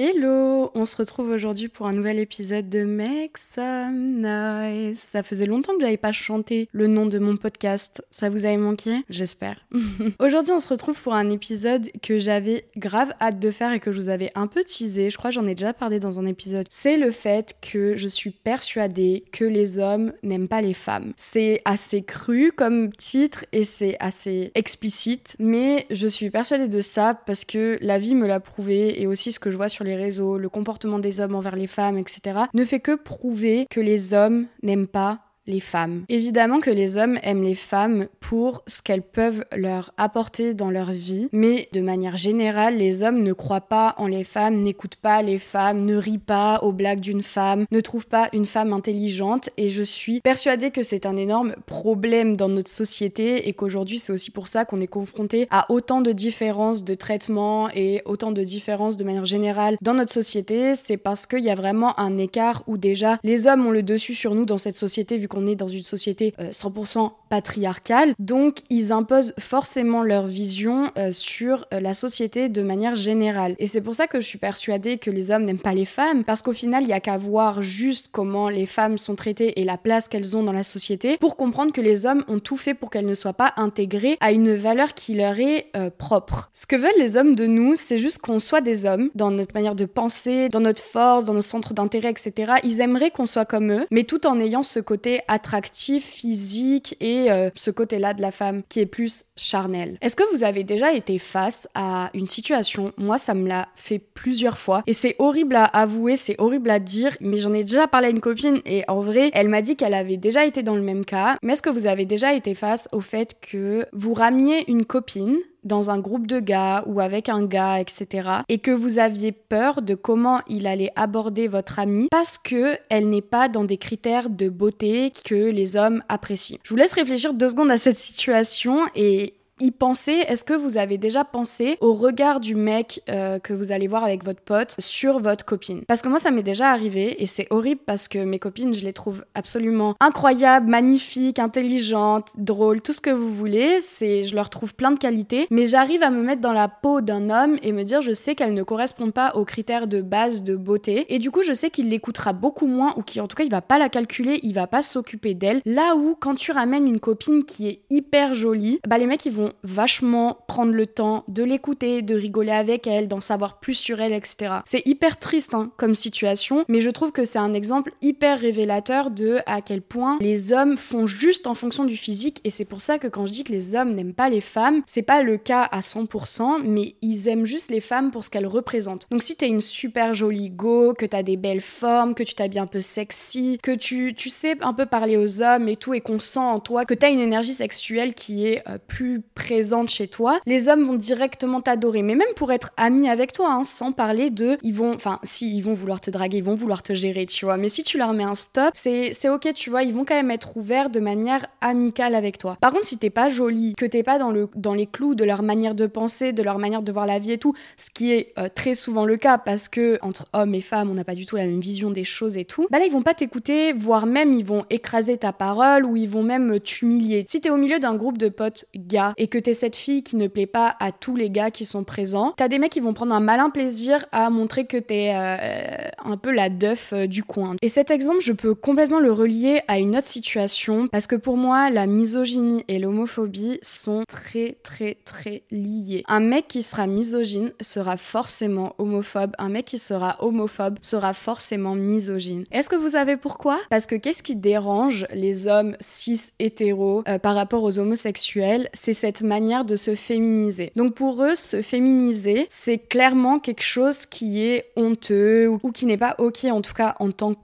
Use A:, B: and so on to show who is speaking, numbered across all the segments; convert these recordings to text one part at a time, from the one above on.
A: Hello, on se retrouve aujourd'hui pour un nouvel épisode de Make Some Noise. Ça faisait longtemps que j'avais pas chanté le nom de mon podcast. Ça vous avait manqué J'espère. aujourd'hui, on se retrouve pour un épisode que j'avais grave hâte de faire et que je vous avais un peu teasé. Je crois j'en ai déjà parlé dans un épisode. C'est le fait que je suis persuadée que les hommes n'aiment pas les femmes. C'est assez cru comme titre et c'est assez explicite, mais je suis persuadée de ça parce que la vie me l'a prouvé et aussi ce que je vois sur les réseaux, le comportement des hommes envers les femmes, etc., ne fait que prouver que les hommes n'aiment pas les femmes. Évidemment que les hommes aiment les femmes pour ce qu'elles peuvent leur apporter dans leur vie, mais de manière générale, les hommes ne croient pas en les femmes, n'écoutent pas les femmes, ne rient pas aux blagues d'une femme, ne trouvent pas une femme intelligente, et je suis persuadée que c'est un énorme problème dans notre société et qu'aujourd'hui c'est aussi pour ça qu'on est confronté à autant de différences de traitement et autant de différences de manière générale dans notre société, c'est parce qu'il y a vraiment un écart où déjà les hommes ont le dessus sur nous dans cette société vu qu'on on est dans une société 100% euh, patriarcale, donc ils imposent forcément leur vision euh, sur euh, la société de manière générale. Et c'est pour ça que je suis persuadée que les hommes n'aiment pas les femmes, parce qu'au final, il y a qu'à voir juste comment les femmes sont traitées et la place qu'elles ont dans la société pour comprendre que les hommes ont tout fait pour qu'elles ne soient pas intégrées à une valeur qui leur est propre. Ce que veulent les hommes de nous, c'est juste qu'on soit des hommes dans notre manière de penser, dans notre force, dans nos centres d'intérêt, etc. Ils aimeraient qu'on soit comme eux, mais tout en ayant ce côté attractif, physique et euh, ce côté-là de la femme qui est plus charnel. Est-ce que vous avez déjà été face à une situation? Moi, ça me l'a fait plusieurs fois et c'est horrible à avouer, c'est horrible à dire, mais j'en ai déjà parlé à une copine et en vrai, elle m'a dit qu'elle avait déjà été dans le même cas. Mais est-ce que vous avez déjà été face au fait que vous rameniez une copine dans un groupe de gars ou avec un gars, etc. Et que vous aviez peur de comment il allait aborder votre amie parce que elle n'est pas dans des critères de beauté que les hommes apprécient. Je vous laisse réfléchir deux secondes à cette situation et y penser, est-ce que vous avez déjà pensé au regard du mec euh, que vous allez voir avec votre pote sur votre copine? Parce que moi, ça m'est déjà arrivé et c'est horrible parce que mes copines, je les trouve absolument incroyables, magnifiques, intelligentes, drôles, tout ce que vous voulez. C'est, je leur trouve plein de qualités, mais j'arrive à me mettre dans la peau d'un homme et me dire, je sais qu'elles ne correspondent pas aux critères de base de beauté et du coup, je sais qu'il l'écoutera beaucoup moins ou qu'en tout cas, il va pas la calculer, il va pas s'occuper d'elle. Là où, quand tu ramènes une copine qui est hyper jolie, bah les mecs, ils vont vachement prendre le temps de l'écouter, de rigoler avec elle, d'en savoir plus sur elle, etc. C'est hyper triste hein, comme situation, mais je trouve que c'est un exemple hyper révélateur de à quel point les hommes font juste en fonction du physique, et c'est pour ça que quand je dis que les hommes n'aiment pas les femmes, c'est pas le cas à 100%, mais ils aiment juste les femmes pour ce qu'elles représentent. Donc si t'es une super jolie go, que t'as des belles formes, que tu t'habilles un peu sexy, que tu, tu sais un peu parler aux hommes et tout, et qu'on sent en toi que t'as une énergie sexuelle qui est euh, plus présente chez toi, les hommes vont directement t'adorer. Mais même pour être amis avec toi, hein, sans parler de, ils vont, enfin, si ils vont vouloir te draguer, ils vont vouloir te gérer, tu vois. Mais si tu leur mets un stop, c'est ok, tu vois, ils vont quand même être ouverts de manière amicale avec toi. Par contre, si t'es pas jolie, que t'es pas dans le dans les clous de leur manière de penser, de leur manière de voir la vie et tout, ce qui est euh, très souvent le cas parce que entre hommes et femmes, on n'a pas du tout la même vision des choses et tout. Bah là, ils vont pas t'écouter, voire même ils vont écraser ta parole ou ils vont même t'humilier. Si t'es au milieu d'un groupe de potes gars et que t'es cette fille qui ne plaît pas à tous les gars qui sont présents, t'as des mecs qui vont prendre un malin plaisir à montrer que t'es euh, un peu la deuf euh, du coin. Et cet exemple, je peux complètement le relier à une autre situation parce que pour moi, la misogynie et l'homophobie sont très très très liés. Un mec qui sera misogyne sera forcément homophobe, un mec qui sera homophobe sera forcément misogyne. Est-ce que vous savez pourquoi? Parce que qu'est-ce qui dérange les hommes cis hétéros euh, par rapport aux homosexuels C'est cette manière de se féminiser. Donc pour eux, se féminiser, c'est clairement quelque chose qui est honteux ou qui n'est pas ok en tout cas en tant que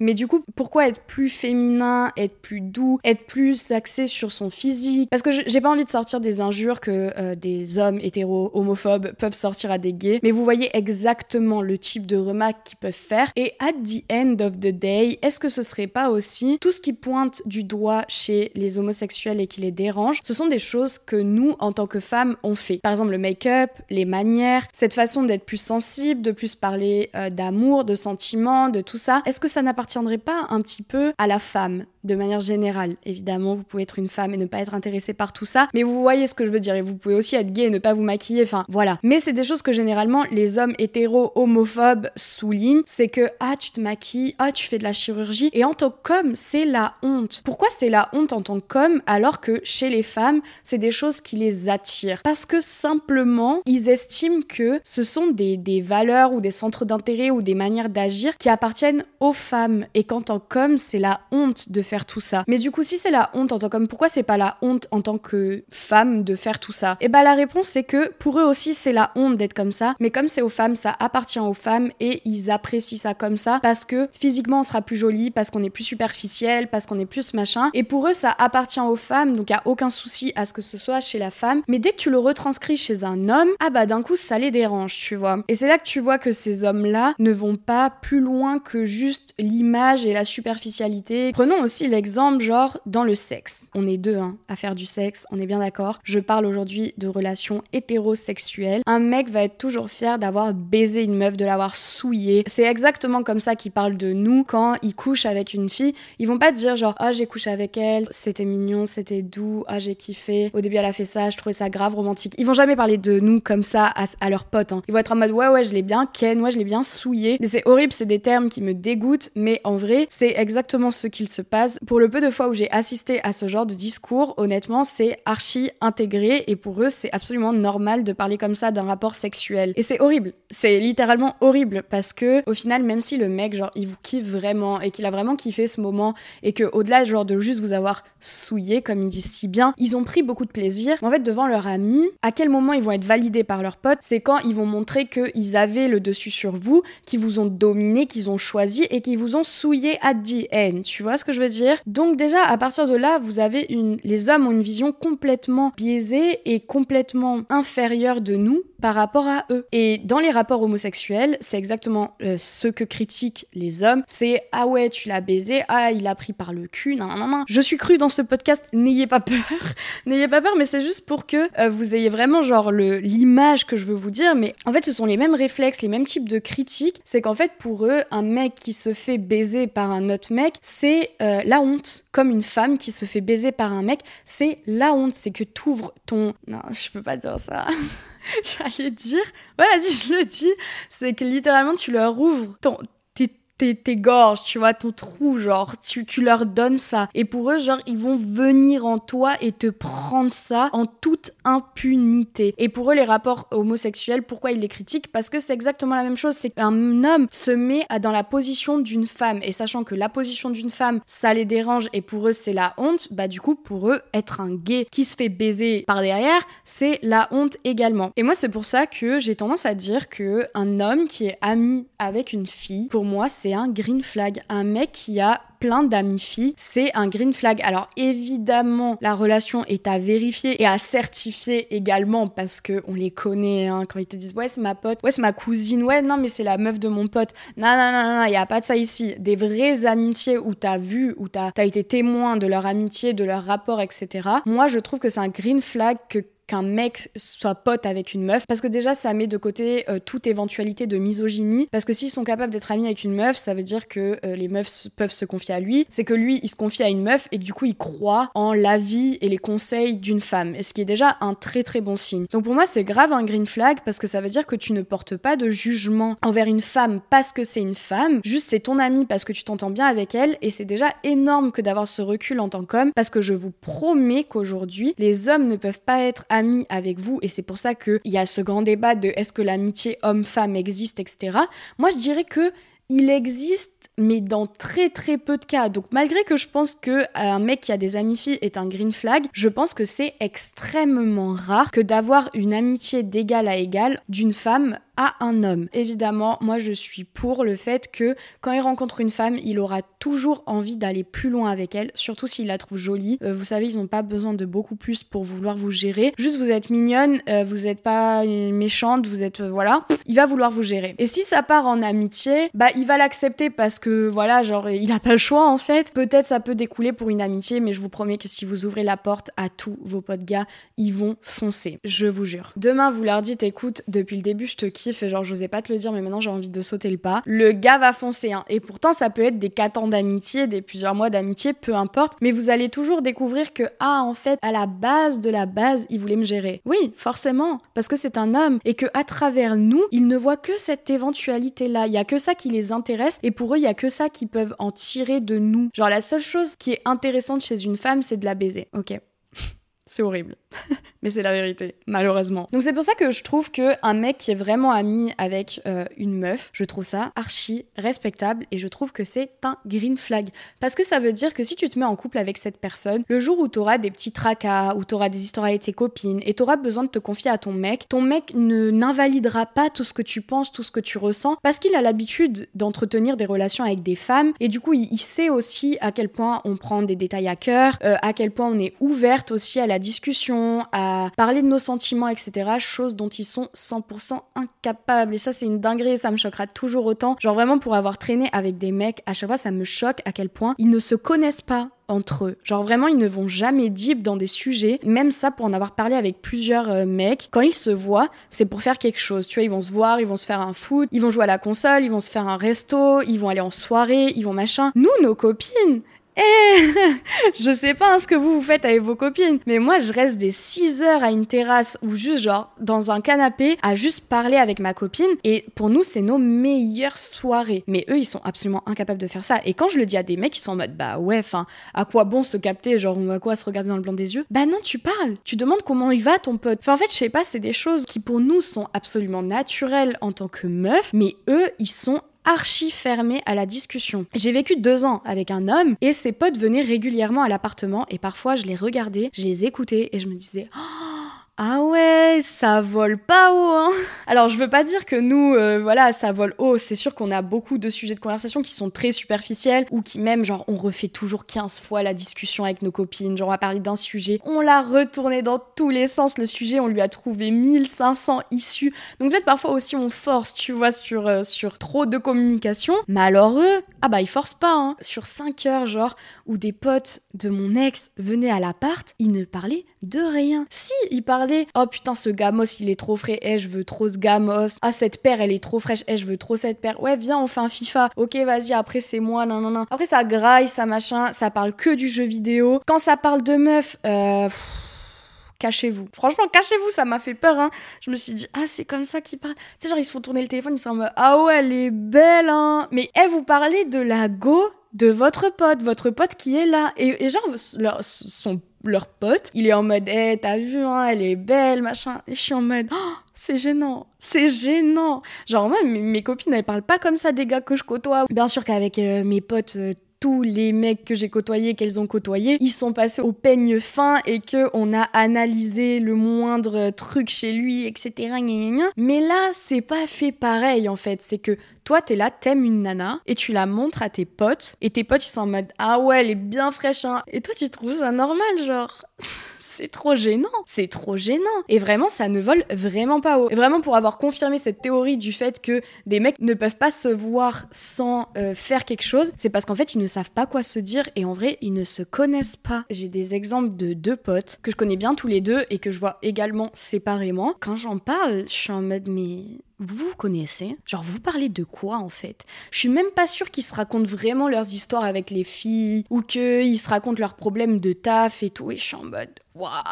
A: Mais du coup, pourquoi être plus féminin, être plus doux, être plus axé sur son physique? Parce que j'ai pas envie de sortir des injures que euh, des hommes hétéros homophobes peuvent sortir à des gays, mais vous voyez exactement le type de remarques qu'ils peuvent faire. Et at the end of the day, est-ce que ce serait pas aussi tout ce qui pointe du doigt chez les homosexuels et qui les dérange Ce sont des choses que nous, en tant que femmes, on fait. Par exemple, le make-up, les manières, cette façon d'être plus sensible, de plus parler euh, d'amour, de sentiments, de tout ça. Est-ce que ça n'appartiendrait pas un petit peu à la femme de manière générale. Évidemment, vous pouvez être une femme et ne pas être intéressé par tout ça, mais vous voyez ce que je veux dire. Et vous pouvez aussi être gay et ne pas vous maquiller, enfin voilà. Mais c'est des choses que généralement les hommes hétéros homophobes soulignent, c'est que ah tu te maquilles, ah tu fais de la chirurgie, et en tant qu'homme c'est la honte. Pourquoi c'est la honte en tant qu'homme alors que chez les femmes c'est des choses qui les attirent? Parce que simplement ils estiment que ce sont des, des valeurs ou des centres d'intérêt ou des manières d'agir qui appartiennent aux femmes et qu'en tant qu'homme c'est la honte de faire tout ça. Mais du coup si c'est la honte en tant qu'homme, pourquoi c'est pas la honte en tant que femme de faire tout ça? Et eh bah la réponse c'est que pour eux aussi c'est la honte d'être comme ça, mais comme c'est aux femmes, ça appartient aux femmes et ils apprécient ça comme ça parce que physiquement on sera plus joli, parce qu'on est plus superficiel, parce qu'on est plus machin. Et pour eux ça appartient aux femmes, donc il a aucun souci à ce que ce soit chez la femme. Mais dès que tu le retranscris chez un homme, ah bah d'un coup ça les dérange, tu vois. Et c'est là que tu vois que ces hommes-là ne vont pas plus loin que juste l'image et la superficialité. Prenons aussi l'exemple genre dans le sexe. On est deux hein, à faire du sexe, on est bien d'accord. Je parle aujourd'hui de relations hétérosexuelles. Un mec va être toujours fier d'avoir baisé une meuf, de l'avoir souillée. C'est exactement comme ça qu'ils parlent de nous quand ils couchent avec une fille. Ils vont pas dire genre ah j'ai couché avec elle, c'était mignon, c'était doux, ah j'ai kiffé. Au début elle a fait ça, je trouvais ça grave romantique. Ils vont jamais parler de nous comme ça à, leurs potes. Hein. Ils vont être en mode ouais ouais je l'ai bien ken, ouais je l'ai bien souillé. Mais c'est horrible, c'est des termes qui me dégoûtent. Mais en vrai c'est exactement ce qu'il se passe. Pour le peu de fois où j'ai assisté à ce genre de discours, honnêtement c'est archi intégré et pour eux c'est absolument normal de parler comme ça d'un rapport sexuel. Et c'est horrible. C'est littéralement horrible parce que au final, même si le mec, genre, il vous kiffe vraiment et qu'il a vraiment kiffé ce moment et que au-delà, genre, de juste vous avoir souillé, comme ils disent si bien, ils ont pris beaucoup de plaisir. En fait, devant leur ami, à quel moment ils vont être validés par leurs potes C'est quand ils vont montrer qu'ils avaient le dessus sur vous, qu'ils vous ont dominé, qu'ils ont choisi et qu'ils vous ont souillé à the end. Tu vois ce que je veux dire? Donc déjà, à partir de là, vous avez une... Les hommes ont une vision complètement biaisée et complètement inférieure de nous par rapport à eux. Et dans les rapports homosexuels, c'est exactement euh, ce que critiquent les hommes. C'est ah ouais, tu l'as baisé, ah il a pris par le cul, non non non. Je suis cru dans ce podcast, n'ayez pas peur, n'ayez pas peur, mais c'est juste pour que euh, vous ayez vraiment genre l'image que je veux vous dire. Mais en fait, ce sont les mêmes réflexes, les mêmes types de critiques. C'est qu'en fait pour eux, un mec qui se fait baiser par un autre mec, c'est euh, la honte. Comme une femme qui se fait baiser par un mec, c'est la honte. C'est que tu ouvres ton. Non, je peux pas dire ça. J'allais dire, ouais, vas-y, je le dis, c'est que littéralement, tu leur ouvres ton, tes, gorges, tu vois, ton trou, genre, tu, tu leur donnes ça. Et pour eux, genre, ils vont venir en toi et te prendre ça en toute impunité. Et pour eux, les rapports homosexuels, pourquoi ils les critiquent? Parce que c'est exactement la même chose. C'est qu'un homme se met dans la position d'une femme. Et sachant que la position d'une femme, ça les dérange et pour eux, c'est la honte, bah du coup, pour eux, être un gay qui se fait baiser par derrière, c'est la honte également. Et moi, c'est pour ça que j'ai tendance à dire que un homme qui est ami avec une fille, pour moi, c'est c'est un green flag. Un mec qui a plein d'amis filles, c'est un green flag. Alors évidemment, la relation est à vérifier et à certifier également parce que on les connaît hein, quand ils te disent ouais c'est ma pote, ouais c'est ma cousine, ouais non mais c'est la meuf de mon pote. Non non non non, il y a pas de ça ici. Des vraies amitiés où t'as vu, où t'as as été témoin de leur amitié, de leur rapport, etc. Moi je trouve que c'est un green flag que qu'un mec soit pote avec une meuf. Parce que déjà ça met de côté euh, toute éventualité de misogynie. Parce que s'ils sont capables d'être amis avec une meuf ça veut dire que euh, les meufs peuvent se confier à lui. C'est que lui il se confie à une meuf et du coup il croit en l'avis et les conseils d'une femme. Et ce qui est déjà un très très bon signe. Donc pour moi c'est grave un green flag parce que ça veut dire que tu ne portes pas de jugement envers une femme parce que c'est une femme. Juste c'est ton amie parce que tu t'entends bien avec elle. Et c'est déjà énorme que d'avoir ce recul en tant qu'homme parce que je vous promets qu'aujourd'hui les hommes ne peuvent pas être avec vous et c'est pour ça qu'il y a ce grand débat de est-ce que l'amitié homme-femme existe, etc. Moi, je dirais que il existe mais dans très très peu de cas. Donc malgré que je pense que un mec qui a des amis filles est un green flag, je pense que c'est extrêmement rare que d'avoir une amitié d'égal à égal d'une femme à un homme. Évidemment, moi je suis pour le fait que quand il rencontre une femme, il aura toujours envie d'aller plus loin avec elle, surtout s'il la trouve jolie. Euh, vous savez, ils n'ont pas besoin de beaucoup plus pour vouloir vous gérer. Juste vous êtes mignonne, euh, vous n'êtes pas méchante, vous êtes euh, voilà, il va vouloir vous gérer. Et si ça part en amitié, bah il va l'accepter parce que voilà, genre il a pas le choix en fait. Peut-être ça peut découler pour une amitié, mais je vous promets que si vous ouvrez la porte à tous vos potes gars, ils vont foncer. Je vous jure. Demain, vous leur dites, écoute, depuis le début, je te kiffe et genre j'osais pas te le dire, mais maintenant j'ai envie de sauter le pas. Le gars va foncer. Hein. Et pourtant, ça peut être des 4 ans d'amitié, des plusieurs mois d'amitié, peu importe. Mais vous allez toujours découvrir que ah en fait, à la base de la base, il voulait me gérer. Oui, forcément, parce que c'est un homme et que à travers nous, il ne voit que cette éventualité là. Il y a que ça qui les intéresse et pour eux, il y a que ça qu'ils peuvent en tirer de nous. Genre la seule chose qui est intéressante chez une femme, c'est de la baiser. Ok. C'est horrible. mais c'est la vérité, malheureusement. Donc c'est pour ça que je trouve que un mec qui est vraiment ami avec euh, une meuf, je trouve ça archi respectable et je trouve que c'est un green flag. Parce que ça veut dire que si tu te mets en couple avec cette personne, le jour où tu auras des petits tracas, où tu auras des histoires avec tes copines et tu auras besoin de te confier à ton mec, ton mec ne n'invalidera pas tout ce que tu penses, tout ce que tu ressens, parce qu'il a l'habitude d'entretenir des relations avec des femmes et du coup il, sait aussi à quel point on prend des détails à cœur, euh, à quel point on est ouverte aussi à la discussion, à parler de nos sentiments, etc. Chose dont ils sont 100% incapables. Et ça, c'est une dinguerie, ça me choquera toujours autant. Genre vraiment pour avoir traîné avec des mecs, à chaque fois, ça me choque à quel point ils ne se connaissent pas entre eux. Genre vraiment, ils ne vont jamais deep dans des sujets. Même ça, pour en avoir parlé avec plusieurs euh, mecs, quand ils se voient, c'est pour faire quelque chose. Tu vois, ils vont se voir, ils vont se faire un foot, ils vont jouer à la console, ils vont se faire un resto, ils vont aller en soirée, ils vont machin. Nous, nos copines, eh Je sais pas hein, ce que vous vous faites avec vos copines, mais moi je reste des 6 heures à une terrasse ou juste genre dans un canapé à juste parler avec ma copine et pour nous c'est nos meilleures soirées. Mais eux ils sont absolument incapables de faire ça. Et quand je le dis à des mecs ils sont en mode bah ouais, enfin à quoi bon se capter, genre on va quoi se regarder dans le blanc des yeux? Bah non tu parles, tu demandes comment il va ton pote. En fait je sais pas, c'est des choses qui pour nous sont absolument naturelles en tant que meuf, mais eux ils sont archi fermé à la discussion. J'ai vécu deux ans avec un homme et ses potes venaient régulièrement à l'appartement et parfois je les regardais, je les écoutais et je me disais oh, ah ouais, ça vole pas haut, hein Alors je veux pas dire que nous, euh, voilà, ça vole haut. C'est sûr qu'on a beaucoup de sujets de conversation qui sont très superficiels ou qui même, genre, on refait toujours 15 fois la discussion avec nos copines. Genre, on va parler d'un sujet, on l'a retourné dans tous les sens, le sujet, on lui a trouvé 1500 issues. Donc peut-être parfois aussi on force, tu vois, sur, euh, sur trop de communication. Mais alors eux, ah bah ils forcent pas, hein. Sur 5 heures, genre, où des potes de mon ex venaient à l'appart, ils ne parlaient de rien. Si, ils parlaient Oh putain, ce gamos, il est trop frais. Eh, je veux trop ce gamos. Ah, cette paire, elle est trop fraîche. Eh, je veux trop cette paire. Ouais, viens, on fait un FIFA. Ok, vas-y, après, c'est moi. Non, non, non. Après, ça graille, ça machin. Ça parle que du jeu vidéo. Quand ça parle de meuf, euh. cachez-vous. Franchement, cachez-vous, ça m'a fait peur. Hein. Je me suis dit, ah, c'est comme ça qu'ils parlent. Tu sais, genre, ils se font tourner le téléphone, ils sont en mode, ah ouais, elle est belle, hein. Mais, eh, vous parlez de la go de votre pote, votre pote qui est là. Et, et genre, leur, son leur pote, il est en mode Eh, t'as vu, hein, elle est belle, machin. Et je suis en mode oh, c'est gênant, c'est gênant. Genre, moi, mes, copines, elles parlent pas comme ça des gars que je côtoie. Bien sûr qu'avec euh, mes potes, euh, tous les mecs que j'ai côtoyés, qu'elles ont côtoyés, ils sont passés au peigne fin et que on a analysé le moindre truc chez lui, etc. Mais là, c'est pas fait pareil en fait. C'est que toi, t'es là, t'aimes une nana et tu la montres à tes potes et tes potes ils sont en mode ah ouais, elle est bien fraîche hein. Et toi, tu trouves ça normal, genre? c'est trop gênant, c'est trop gênant. Et vraiment, ça ne vole vraiment pas haut. Et vraiment, pour avoir confirmé cette théorie du fait que des mecs ne peuvent pas se voir sans euh, faire quelque chose, c'est parce qu'en fait, ils ne savent pas quoi se dire et en vrai, ils ne se connaissent pas. J'ai des exemples de deux potes que je connais bien tous les deux et que je vois également séparément. Quand j'en parle, je suis en mode, mais vous vous connaissez Genre, vous parlez de quoi en fait? Je suis même pas sûre qu'ils se racontent vraiment leurs histoires avec les filles ou qu'ils se racontent leurs problèmes de taf et tout. Et je suis en mode,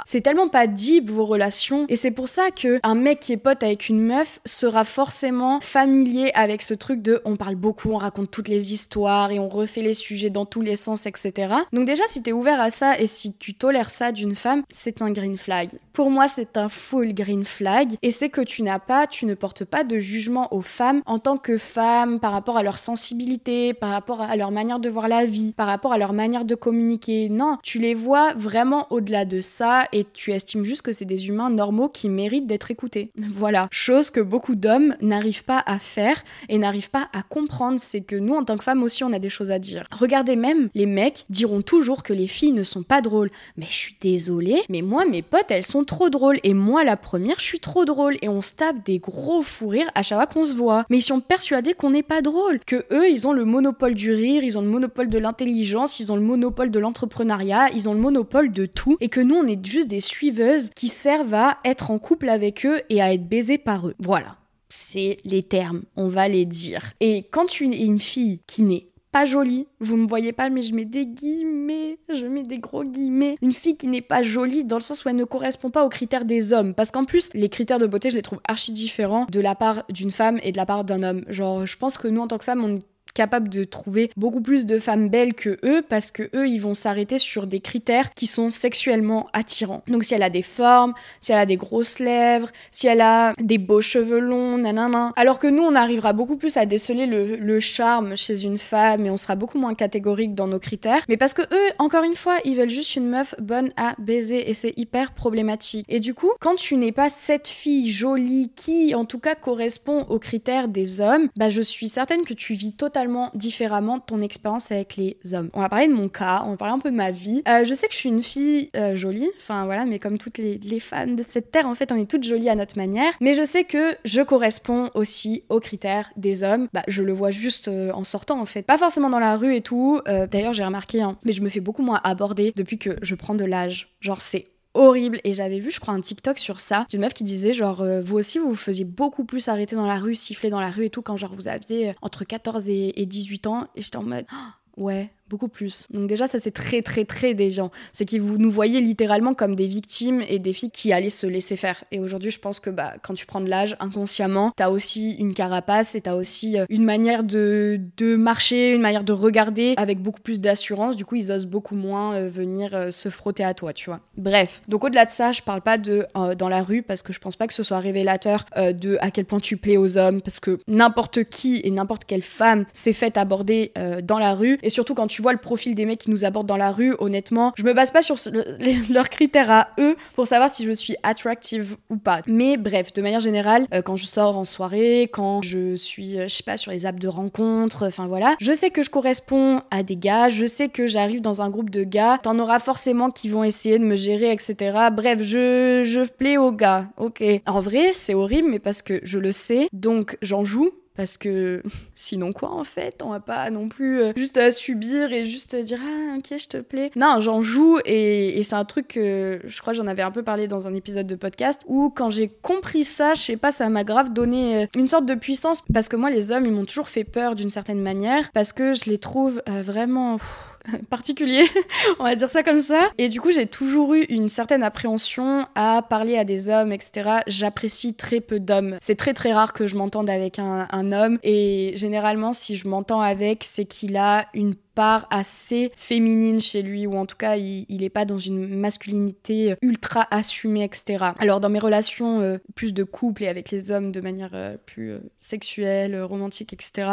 A: c'est tellement pas deep vos relations. Et c'est pour ça que un mec qui est pote avec une meuf sera forcément familier avec ce truc de on parle beaucoup, on raconte toutes les histoires et on refait les sujets dans tous les sens, etc. Donc déjà, si t'es ouvert à ça et si tu tolères ça d'une femme, c'est un green flag. Pour moi, c'est un full green flag. Et c'est que tu n'as pas, tu ne portes pas de jugement aux femmes en tant que femmes par rapport à leur sensibilité, par rapport à leur manière de voir la vie, par rapport à leur manière de communiquer. Non, tu les vois vraiment au-delà de ça ça et tu estimes juste que c'est des humains normaux qui méritent d'être écoutés. Voilà, chose que beaucoup d'hommes n'arrivent pas à faire et n'arrivent pas à comprendre, c'est que nous en tant que femmes aussi on a des choses à dire. Regardez même, les mecs diront toujours que les filles ne sont pas drôles. Mais je suis désolée, mais moi mes potes elles sont trop drôles et moi la première je suis trop drôle et on se tape des gros fous à chaque fois qu'on se voit. Mais ils sont persuadés qu'on n'est pas drôle. Que eux, ils ont le monopole du rire, ils ont le monopole de l'intelligence, ils ont le monopole de l'entrepreneuriat, ils ont le monopole de tout. Et que nous, on est juste des suiveuses qui servent à être en couple avec eux et à être baisées par eux. Voilà. C'est les termes, on va les dire. Et quand es une fille qui n'est pas jolie. Vous me voyez pas, mais je mets des guillemets. Je mets des gros guillemets. Une fille qui n'est pas jolie dans le sens où elle ne correspond pas aux critères des hommes. Parce qu'en plus, les critères de beauté, je les trouve archi différents de la part d'une femme et de la part d'un homme. Genre, je pense que nous, en tant que femmes, on capable de trouver beaucoup plus de femmes belles que eux parce que eux ils vont s'arrêter sur des critères qui sont sexuellement attirants. Donc si elle a des formes, si elle a des grosses lèvres, si elle a des beaux cheveux longs, nanana. Alors que nous on arrivera beaucoup plus à déceler le, charme chez une femme et on sera beaucoup moins catégorique dans nos critères. Mais parce que eux, encore une fois, ils veulent juste une meuf bonne à baiser et c'est hyper problématique. Et du coup, quand tu n'es pas cette fille jolie qui en tout cas correspond aux critères des hommes, bah je suis certaine que tu vis totalement différemment ton expérience avec les hommes. On va parler de mon cas, on va parler un peu de ma vie. Euh, je sais que je suis une fille euh, jolie, enfin voilà, mais comme toutes les, femmes de cette terre, en fait, on est toutes jolies à notre manière. Mais je sais que je corresponds aussi aux critères des hommes. Bah, je le vois juste euh, en sortant, en fait. Pas forcément dans la rue et tout. D'ailleurs, j'ai remarqué, hein, mais je me fais beaucoup moins aborder depuis que je prends de l'âge. Genre, c'est horrible. Et j'avais vu, je crois, un TikTok sur ça, d'une meuf qui disait genre, euh, vous aussi, vous vous faisiez beaucoup plus arrêter dans la rue, siffler dans la rue et tout, quand genre vous aviez euh, entre 14 et, et 18 ans. Et j'étais en mode, ouais, beaucoup plus. Donc déjà ça c'est très très très déviant. C'est que vous nous voyez littéralement comme des victimes et des filles qui allaient se laisser faire. Et aujourd'hui je pense que bah, quand tu prends de l'âge inconsciemment, t'as aussi une carapace et t'as aussi euh, une manière de, de marcher, une manière de regarder avec beaucoup plus d'assurance. Du coup ils osent beaucoup moins euh, venir euh, se frotter à toi, tu vois. Bref, donc au-delà de ça, je parle pas de dans la rue parce que je pense pas que ce soit révélateur de à quel point tu plais aux hommes parce que n'importe qui et n'importe quelle femme s'est fait aborder dans la rue et surtout quand tu tu vois le profil des mecs qui nous abordent dans la rue, honnêtement, je me base pas sur leurs critères à eux pour savoir si je suis attractive ou pas. Mais bref, de manière générale, euh, quand je sors en soirée, quand je suis, euh, je sais pas, sur les apps de rencontres, enfin voilà, je sais que je corresponds à des gars, je sais que j'arrive dans un groupe de gars, t'en auras forcément qui vont essayer de me gérer, etc. Bref, je, je plais aux gars, ok. En vrai, c'est horrible, mais parce que je le sais, donc j'en joue parce que sinon quoi en fait? On va pas non plus euh, juste à subir et juste dire ah ok je te plais. Non, j'en joue et, c'est un truc que je crois j'en avais un peu parlé dans un épisode de podcast où quand j'ai compris ça, je sais pas, ça m'a grave donné euh, une sorte de puissance parce que moi les hommes ils m'ont toujours fait peur d'une certaine manière parce que je les trouve euh, vraiment particulier, on va dire ça comme ça. Et du coup, j'ai toujours eu une certaine appréhension à parler à des hommes, etc. J'apprécie très peu d'hommes. C'est très très rare que je m'entende avec un, un homme. Et généralement, si je m'entends avec, c'est qu'il a une part assez féminine chez lui, ou en tout cas, il, n'est pas dans une masculinité ultra assumée, etc. Alors, dans mes relations euh, plus de couple et avec les hommes de manière euh, plus euh, sexuelle, romantique, etc.,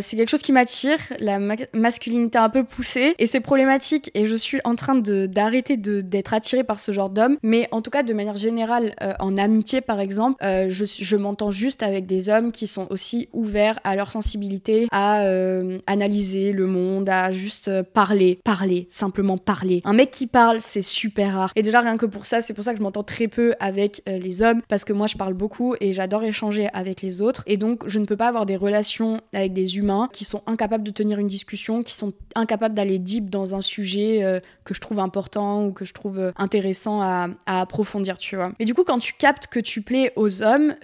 A: c'est quelque chose qui m'attire, la masculinité un peu poussée, et c'est problématique, et je suis en train d'arrêter d'être attirée par ce genre d'homme, mais en tout cas, de manière générale, en amitié, par exemple, je, je m'entends juste avec des hommes qui sont aussi ouverts à leur sensibilité, à analyser le monde, à juste euh, parler, parler, simplement parler. Un mec qui parle, c'est super rare. Et déjà, rien que pour ça, c'est pour ça que je m'entends très peu avec euh, les hommes, parce que moi, je parle beaucoup et j'adore échanger avec les autres. Et donc, je ne peux pas avoir des relations avec des humains qui sont incapables de tenir une discussion, qui sont incapables d'aller deep dans un sujet euh, que je trouve important ou que je trouve intéressant à, approfondir, tu vois. Et du coup, quand tu captes que tu plais aux hommes,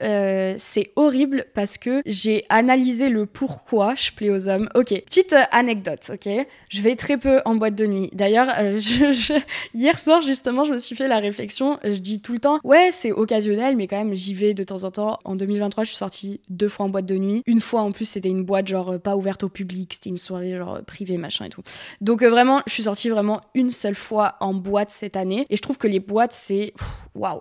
A: c'est horrible parce que j'ai analysé le pourquoi je plais aux hommes. Ok, petite anecdote, ok? Je vais très peu en boîte de nuit. D'ailleurs, euh, hier soir, justement, je me suis fait la réflexion. Je dis tout le temps, ouais, c'est occasionnel, mais quand même, j'y vais de temps en temps. En 2023, je suis sortie deux fois en boîte de nuit. Une fois, en plus, c'était une boîte, genre, euh, pas ouverte au public. C'était une soirée, genre, euh, privée, machin et tout. Donc, vraiment, je suis sortie vraiment une seule fois en boîte cette année. Et je trouve que les boîtes, c'est. Waouh!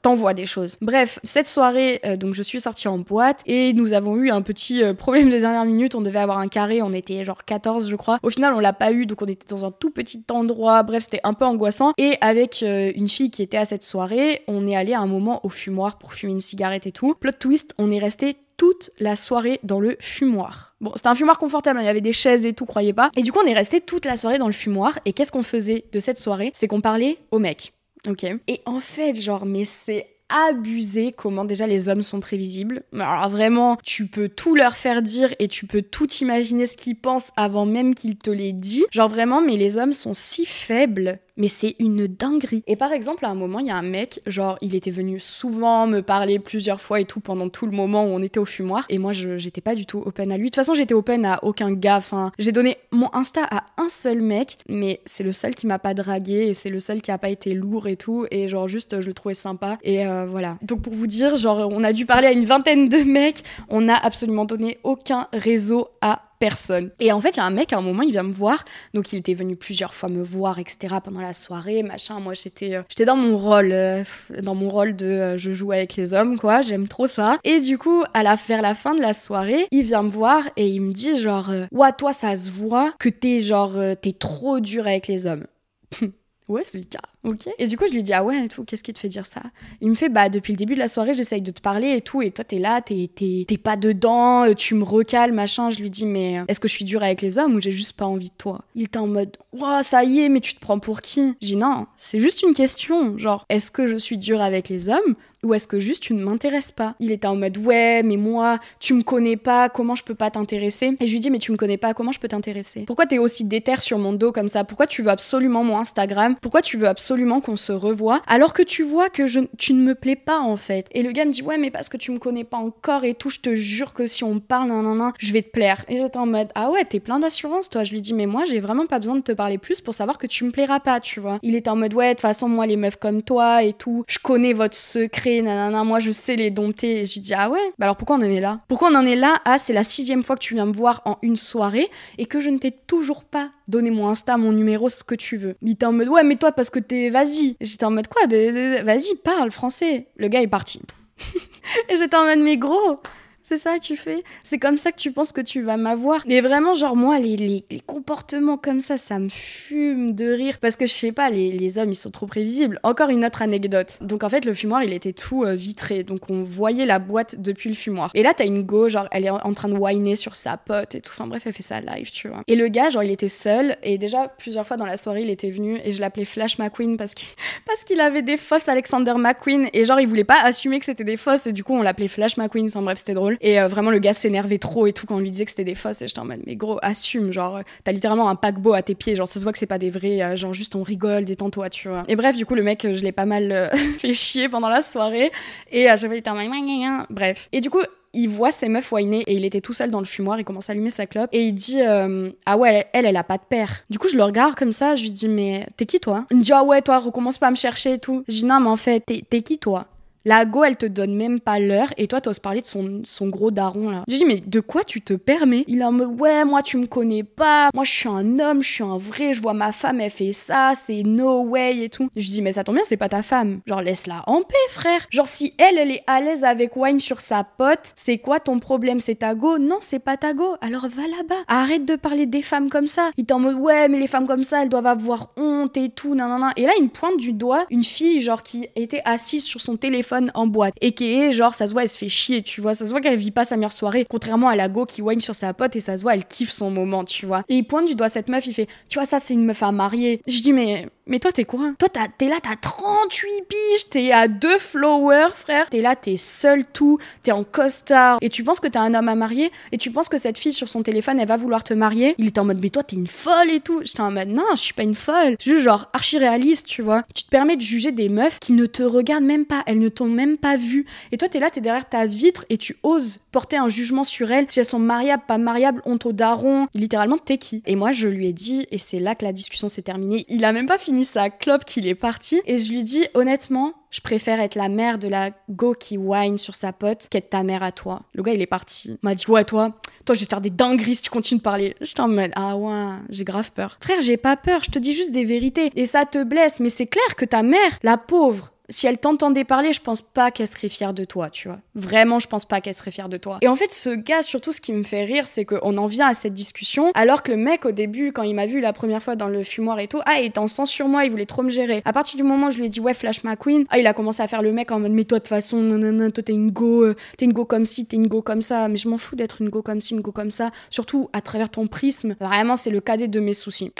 A: t'envoies des choses. Bref, cette soirée, donc je suis sortie en boîte et nous avons eu un petit problème de dernière minute. On devait avoir un carré, on était genre 14, je crois. Au final, on l'a pas eu, donc on était dans un tout petit endroit. Bref, c'était un peu angoissant. Et avec euh, une fille qui était à cette soirée, on est allé un moment au fumoir pour fumer une cigarette et tout. Plot twist, on est resté toute la soirée dans le fumoir. Bon, c'était un fumoir confortable, hein, il y avait des chaises et tout, croyez pas. Et du coup, on est resté toute la soirée dans le fumoir. Et qu'est-ce qu'on faisait de cette soirée? C'est qu'on parlait aux mecs. Ok. Et en fait, genre, mais c'est abusé comment déjà les hommes sont prévisibles. Alors vraiment, tu peux tout leur faire dire et tu peux tout imaginer ce qu'ils pensent avant même qu'ils te l'aient dit. Genre vraiment, mais les hommes sont si faibles mais c'est une dinguerie. Et par exemple, à un moment, il y a un mec, genre, il était venu souvent me parler plusieurs fois et tout pendant tout le moment où on était au fumoir. Et moi, j'étais pas du tout open à lui. De toute façon, j'étais open à aucun gars. Enfin, j'ai donné mon Insta à un seul mec, mais c'est le seul qui m'a pas dragué et c'est le seul qui a pas été lourd et tout. Et genre, juste, je le trouvais sympa. Et euh, voilà. Donc, pour vous dire, genre, on a dû parler à une vingtaine de mecs. On n'a absolument donné aucun réseau à personne. Et en fait, il y a un mec, à un moment, il vient me voir. Donc, il était venu plusieurs fois me voir, etc. pendant la soirée, machin. Moi, j'étais euh, dans mon rôle, euh, dans mon rôle de euh, je joue avec les hommes, quoi. J'aime trop ça. Et du coup, à la, vers la fin de la soirée, il vient me voir et il me dit, genre, ouais, toi, ça se voit que t'es, genre, t'es trop dur avec les hommes. ouais, c'est le cas. Ok. Et du coup, je lui dis, ah ouais, et tout, qu'est-ce qui te fait dire ça? Il me fait, bah, depuis le début de la soirée, j'essaye de te parler et tout, et toi, t'es là, t'es, t'es, pas dedans, euh, tu me recales, machin. Je lui dis, mais euh, est-ce que je suis dure avec les hommes ou j'ai juste pas envie de toi? Il était en mode, ouah, ça y est, mais tu te prends pour qui? Dis, non, c'est juste une question. Genre, est-ce que je suis dure avec les hommes ou est-ce que juste tu ne m'intéresses pas? Il était en mode, ouais, mais moi, tu me connais pas, comment je peux pas t'intéresser? Et je lui dis, mais tu me connais pas, comment je peux t'intéresser? Pourquoi t'es aussi déter sur mon dos comme ça? Pourquoi tu veux absolument mon Instagram? Pourquoi tu veux absolument qu'on se revoit, alors que tu vois que je, tu ne me plais pas en fait. Et le gars me dit ouais mais parce que tu me connais pas encore et tout, je te jure que si on parle, nan, nan, je vais te plaire. Et j'étais en mode ah ouais t'es plein d'assurance toi. Je lui dis mais moi j'ai vraiment pas besoin de te parler plus pour savoir que tu me plairas pas, tu vois. Il était en mode ouais de toute façon moi les meufs comme toi et tout, je connais votre secret, nanana, moi je sais les dompter. Et je lui dis ah ouais, bah alors pourquoi on en est là? Pourquoi on en est là Ah c'est la sixième fois que tu viens me voir en une soirée et que je ne t'ai toujours pas donné mon Insta, mon numéro, ce que tu veux. Il était en mode ouais mais toi parce que t'es vas-y. J'étais en mode quoi Vas-y, parle français. Le gars est parti. et j'étais en mode mais gros, c'est ça que tu fais C'est comme ça que tu penses que tu vas m'avoir Mais vraiment, genre, moi, les, les, comportements comme ça, ça me fume de rire. Parce que je sais pas, les, hommes, ils sont trop prévisibles. Encore une autre anecdote. Donc, en fait, le fumoir, il était tout euh, vitré. Donc, on voyait la boîte depuis le fumoir. Et là, t'as une go, genre, elle est en train de whiner sur sa pote et tout. Enfin, bref, elle fait ça live, tu vois. Et le gars, genre, il était seul. Et déjà, plusieurs fois dans la soirée, il était venu. Et je l'appelais Flash McQueen parce qu'il parce qu'il avait des fausses Alexander McQueen. Et genre, il voulait pas assumer que c'était des fausses. Et du coup, on l'appelait Flash McQueen. Enfin, bref, c'était drôle. Et euh, vraiment, le gars s'énervait trop et tout quand on lui disait que c'était des fausses. Et j'étais en mode, mais gros, assume. Genre, t'as littéralement un paquebot à tes pieds. Genre, ça se voit que c'est pas des vrais. Euh, genre, juste on rigole, détends-toi, tu vois. Et bref, du coup, le mec, je l'ai pas mal euh, fait chier pendant la soirée. Et à chaque fois, il était en mode, bref. Et du coup, il voit ses meufs whiner et il était tout seul dans le fumoir, il commence à allumer sa clope et il dit Ah ouais, elle, elle a pas de père. Du coup, je le regarde comme ça, je lui dis Mais t'es qui toi? Il me dit Ah ouais, toi, recommence pas à me chercher et tout. Je dis Non, mais en fait, t'es qui toi? La go, elle te donne même pas l'heure et toi, t'oses parler de son, gros daron là. Je dis, mais de quoi tu te permets? Il est en mode, ouais, moi, tu me connais pas. Moi, je suis un homme, je suis un vrai, je vois ma femme, elle fait ça, c'est no way et tout. Je dis, mais ça tombe bien, c'est pas ta femme. Genre, laisse-la en paix, frère. Genre, si elle, elle est à l'aise avec Wine sur sa pote, c'est quoi ton problème? C'est ta go? Non, c'est pas ta go. Alors va là-bas. Arrête de parler des femmes comme ça. Il est en mode, ouais, mais les femmes comme ça, elles doivent avoir honte et tout, nanana. Et là, il pointe du doigt une fille, genre, qui était assise sur son téléphone en boîte et qui est genre ça se voit elle se fait chier tu vois ça se voit qu'elle vit pas sa meilleure soirée contrairement à la go qui whine sur sa pote et ça se voit elle kiffe son moment tu vois et il pointe du doigt cette meuf il fait tu vois ça c'est une meuf à marier je dis mais mais toi, t'es quoi? Toi, t'es là, t'as 38 piges, t'es à deux flowers, frère. T'es là, t'es seul tout, t'es en costard. Et tu penses que t'es un homme à marier, et tu penses que cette fille sur son téléphone, elle va vouloir te marier? Il était en mode, mais toi, t'es une folle et tout. J'étais en mode, non, je suis pas une folle. Juste genre archi réaliste, tu vois. Tu te permets de juger des meufs qui ne te regardent même pas, elles ne t'ont même pas vu. Et toi, t'es là, t'es derrière ta vitre et tu oses porter un jugement sur elles. Si elles sont mariables, pas mariables, honte au daron. Littéralement, t'es qui? Et moi, je lui ai dit, et c'est là que la discussion s'est terminée. Il a même pas fini sa clope qu'il est parti. Et je lui dis honnêtement, je préfère être la mère de la go qui whine sur sa pote qu'être ta mère à toi. Le gars, il est parti. M'a dit, ouais, toi, toi, je vais faire des dingueries si tu continues de parler. J'étais en mode, ah ouais, j'ai grave peur. Frère, j'ai pas peur, je te dis juste des vérités. Et ça te blesse, mais c'est clair que ta mère, la pauvre, si elle t'entendait parler, je pense pas qu'elle serait fière de toi, tu vois. Vraiment, je pense pas qu'elle serait fière de toi. Et en fait, ce gars, surtout, ce qui me fait rire, c'est qu'on en vient à cette discussion, alors que le mec, au début, quand il m'a vu la première fois dans le fumoir et tout, ah, il était en sens sur moi, il voulait trop me gérer. À partir du moment où je lui ai dit, ouais, Flash McQueen, ah, il a commencé à faire le mec en mode, mais toi, de toute façon, nanana, toi, t'es une go, euh, t'es une go comme ci, t'es une go comme ça. Mais je m'en fous d'être une go comme ci, une go comme ça. Surtout à travers ton prisme. Vraiment, c'est le cadet de mes soucis.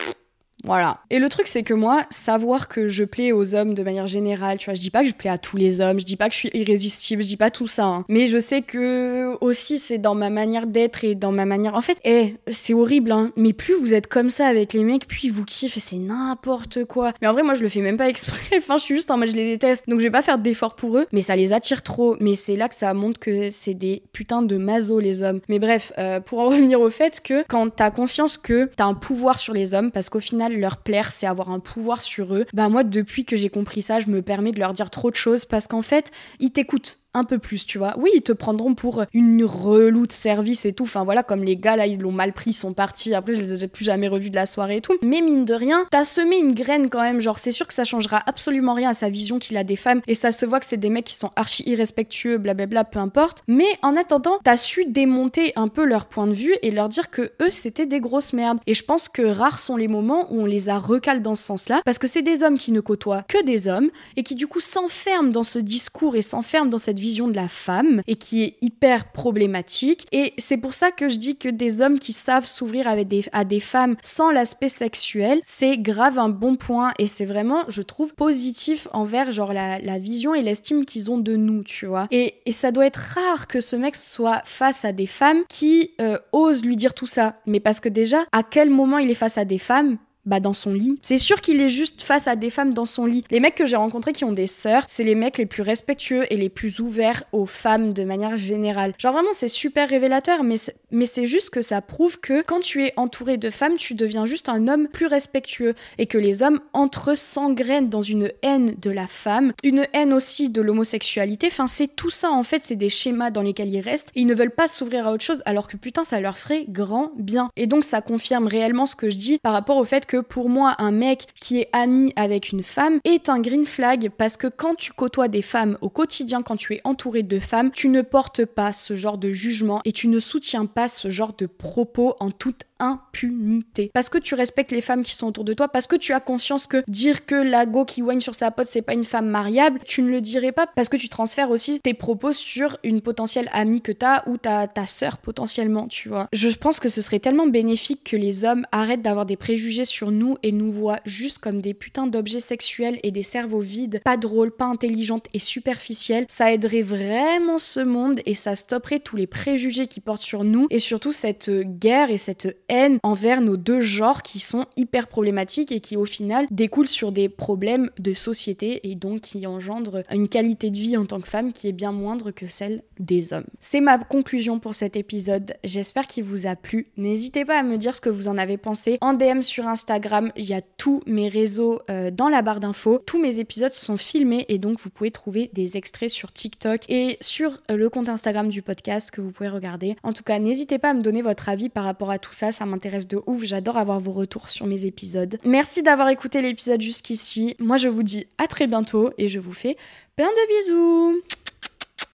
A: Voilà. Et le truc, c'est que moi, savoir que je plais aux hommes de manière générale, tu vois, je dis pas que je plais à tous les hommes, je dis pas que je suis irrésistible, je dis pas tout ça, hein. mais je sais que aussi c'est dans ma manière d'être et dans ma manière. En fait, eh, c'est horrible, hein, mais plus vous êtes comme ça avec les mecs, plus vous kiffent et c'est n'importe quoi. Mais en vrai, moi, je le fais même pas exprès, enfin, je suis juste en mode je les déteste, donc je vais pas faire d'efforts pour eux, mais ça les attire trop. Mais c'est là que ça montre que c'est des putains de masos, les hommes. Mais bref, euh, pour en revenir au fait que quand t'as conscience que t'as un pouvoir sur les hommes, parce qu'au final, leur plaire, c'est avoir un pouvoir sur eux. Bah moi, depuis que j'ai compris ça, je me permets de leur dire trop de choses parce qu'en fait, ils t'écoutent un peu plus, tu vois. Oui, ils te prendront pour une relou de service et tout. Enfin voilà, comme les gars là, ils l'ont mal pris, ils sont partis. Après, je les ai plus jamais revus de la soirée et tout. Mais mine de rien, t'as semé une graine quand même. Genre, c'est sûr que ça changera absolument rien à sa vision qu'il a des femmes. Et ça se voit que c'est des mecs qui sont archi irrespectueux, blablabla, peu importe. Mais en attendant, t'as su démonter un peu leur point de vue et leur dire que eux, c'était des grosses merdes. Et je pense que rares sont les moments où on les a recalés dans ce sens-là. Parce que c'est des hommes qui ne côtoient que des hommes et qui du coup s'enferment dans ce discours et s'enferment dans cette vision de la femme et qui est hyper problématique. Et c'est pour ça que je dis que des hommes qui savent s'ouvrir des, à des femmes sans l'aspect sexuel, c'est grave un bon point et c'est vraiment, je trouve, positif envers genre la, la vision et l'estime qu'ils ont de nous, tu vois. Et, et, ça doit être rare que ce mec soit face à des femmes qui euh, osent lui dire tout ça. Mais parce que déjà, à quel moment il est face à des femmes bah dans son lit. C'est sûr qu'il est juste face à des femmes dans son lit. Les mecs que j'ai rencontrés qui ont des sœurs, c'est les mecs les plus respectueux et les plus ouverts aux femmes de manière générale. Genre vraiment c'est super révélateur mais mais c'est juste que ça prouve que quand tu es entouré de femmes, tu deviens juste un homme plus respectueux et que les hommes entre eux s'engrainent dans une haine de la femme, une haine aussi de l'homosexualité. Enfin, c'est tout ça en fait, c'est des schémas dans lesquels ils restent ils ne veulent pas s'ouvrir à autre chose alors que putain ça leur ferait grand bien. Et donc ça confirme réellement ce que je dis par rapport au fait que pour moi, un mec qui est ami avec une femme est un green flag parce que quand tu côtoies des femmes au quotidien, quand tu es entouré de femmes, tu ne portes pas ce genre de jugement et tu ne soutiens pas ce genre de propos en toute impunité. Parce que tu respectes les femmes qui sont autour de toi, parce que tu as conscience que dire que la go qui wine sur sa pote, c'est pas une femme mariable, tu ne le dirais pas parce que tu transfères aussi tes propos sur une potentielle amie que t'as ou ta, ta sœur potentiellement, tu vois. Je pense que ce serait tellement bénéfique que les hommes arrêtent d'avoir des préjugés sur nous et nous voient juste comme des putains d'objets sexuels et des cerveaux vides, pas drôles, pas intelligentes et superficiels. Ça aiderait vraiment ce monde et ça stopperait tous les préjugés qui portent sur nous et surtout cette guerre et cette haine envers nos deux genres qui sont hyper problématiques et qui au final découlent sur des problèmes de société et donc qui engendrent une qualité de vie en tant que femme qui est bien moindre que celle des hommes. C'est ma conclusion pour cet épisode. J'espère qu'il vous a plu. N'hésitez pas à me dire ce que vous en avez pensé en DM sur Instagram. Il y a tous mes réseaux euh, dans la barre d'infos. Tous mes épisodes sont filmés et donc vous pouvez trouver des extraits sur TikTok et sur euh, le compte Instagram du podcast que vous pouvez regarder. En tout cas, n'hésitez pas à me donner votre avis par rapport à tout ça ça m'intéresse de ouf, j'adore avoir vos retours sur mes épisodes. Merci d'avoir écouté l'épisode jusqu'ici. Moi je vous dis à très bientôt et je vous fais plein de bisous.